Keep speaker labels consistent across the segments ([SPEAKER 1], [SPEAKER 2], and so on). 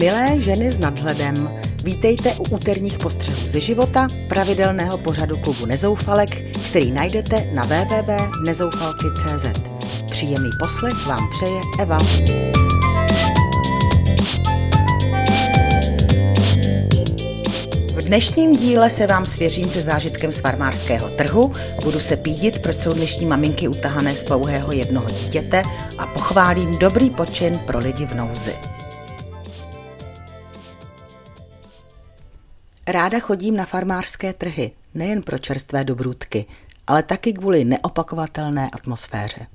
[SPEAKER 1] Milé ženy s nadhledem, vítejte u úterních postřehů ze života, pravidelného pořadu klubu Nezoufalek, který najdete na www.nezoufalky.cz. Příjemný poslech vám přeje Eva. V dnešním díle se vám svěřím se zážitkem z farmářského trhu, budu se pídit, proč jsou dnešní maminky utahané z pouhého jednoho dítěte a pochválím dobrý počin pro lidi v nouzi. Ráda chodím na farmářské trhy, nejen pro čerstvé dobrůdky, ale taky kvůli neopakovatelné atmosféře.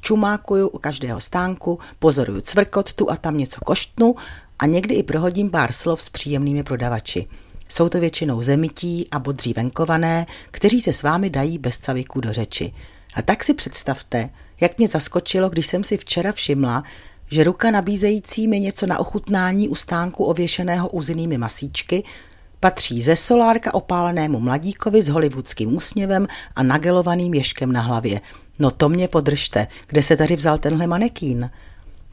[SPEAKER 1] Čumákuju u každého stánku, pozoruju cvrkot, tu a tam něco koštnu a někdy i prohodím pár slov s příjemnými prodavači. Jsou to většinou zemití a bodří venkované, kteří se s vámi dají bez caviků do řeči. A tak si představte, jak mě zaskočilo, když jsem si včera všimla, že ruka nabízející mi něco na ochutnání u stánku ověšeného uzinými masíčky Patří ze solárka opálenému mladíkovi s hollywoodským úsměvem a nagelovaným ješkem na hlavě. No to mě podržte, kde se tady vzal tenhle manekín?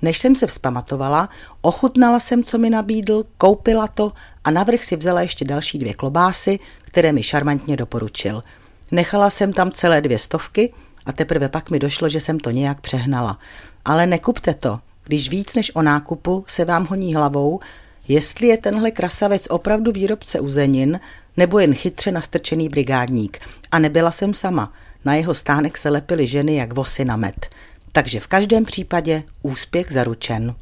[SPEAKER 1] Než jsem se vzpamatovala, ochutnala jsem, co mi nabídl, koupila to a navrch si vzala ještě další dvě klobásy, které mi šarmantně doporučil. Nechala jsem tam celé dvě stovky a teprve pak mi došlo, že jsem to nějak přehnala. Ale nekupte to, když víc než o nákupu se vám honí hlavou, jestli je tenhle krasavec opravdu výrobce uzenin nebo jen chytře nastrčený brigádník. A nebyla jsem sama. Na jeho stánek se lepily ženy jak vosy na med. Takže v každém případě úspěch zaručen.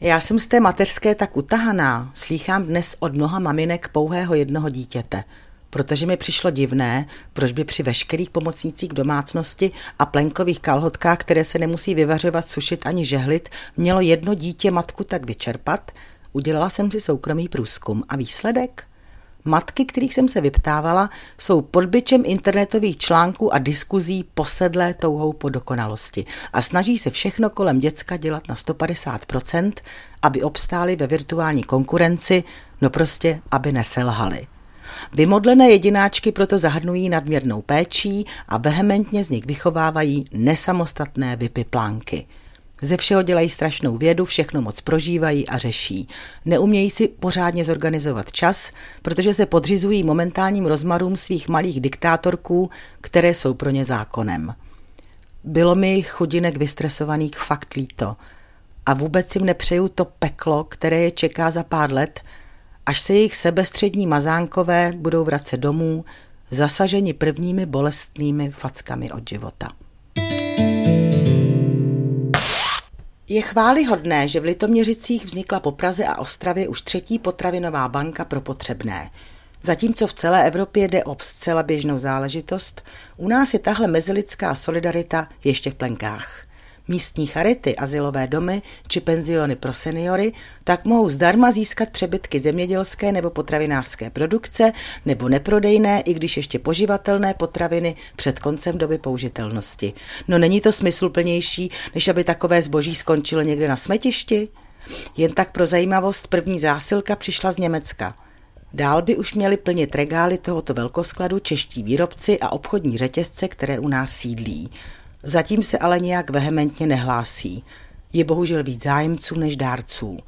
[SPEAKER 1] Já jsem z té mateřské tak utahaná, slýchám dnes od mnoha maminek pouhého jednoho dítěte – protože mi přišlo divné, proč by při veškerých pomocnících domácnosti a plenkových kalhotkách, které se nemusí vyvařovat, sušit ani žehlit, mělo jedno dítě matku tak vyčerpat, udělala jsem si soukromý průzkum. A výsledek? Matky, kterých jsem se vyptávala, jsou pod byčem internetových článků a diskuzí posedlé touhou po dokonalosti a snaží se všechno kolem děcka dělat na 150%, aby obstály ve virtuální konkurenci, no prostě, aby neselhali. Vymodlené jedináčky proto zahrnují nadměrnou péčí a vehementně z nich vychovávají nesamostatné vypiplánky. Ze všeho dělají strašnou vědu, všechno moc prožívají a řeší. Neumějí si pořádně zorganizovat čas, protože se podřizují momentálním rozmarům svých malých diktátorků, které jsou pro ně zákonem. Bylo mi chudinek vystresovaných fakt líto. A vůbec jim nepřeju to peklo, které je čeká za pár let – až se jejich sebestřední mazánkové budou vracet domů, zasaženi prvními bolestnými fackami od života. Je chválihodné, že v Litoměřicích vznikla po Praze a Ostravě už třetí potravinová banka pro potřebné. Zatímco v celé Evropě jde o zcela běžnou záležitost, u nás je tahle mezilidská solidarita ještě v plenkách místní charity, asilové domy či penziony pro seniory, tak mohou zdarma získat přebytky zemědělské nebo potravinářské produkce nebo neprodejné, i když ještě poživatelné potraviny před koncem doby použitelnosti. No není to smysluplnější, než aby takové zboží skončilo někde na smetišti? Jen tak pro zajímavost první zásilka přišla z Německa. Dál by už měli plnit regály tohoto velkoskladu čeští výrobci a obchodní řetězce, které u nás sídlí. Zatím se ale nějak vehementně nehlásí. Je bohužel víc zájemců než dárců.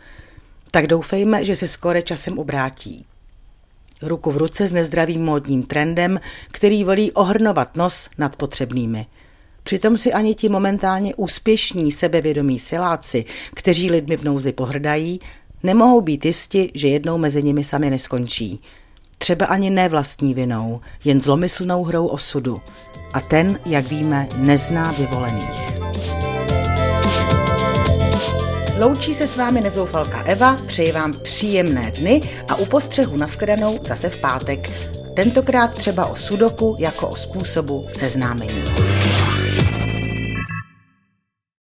[SPEAKER 1] Tak doufejme, že se skore časem obrátí. Ruku v ruce s nezdravým módním trendem, který volí ohrnovat nos nad potřebnými. Přitom si ani ti momentálně úspěšní sebevědomí siláci, kteří lidmi v nouzi pohrdají, nemohou být jisti, že jednou mezi nimi sami neskončí. Třeba ani ne vlastní vinou, jen zlomyslnou hrou osudu a ten, jak víme, nezná vyvolených. Loučí se s vámi nezoufalka Eva, přeji vám příjemné dny a u postřehu nashledanou zase v pátek. Tentokrát třeba o sudoku jako o způsobu seznámení.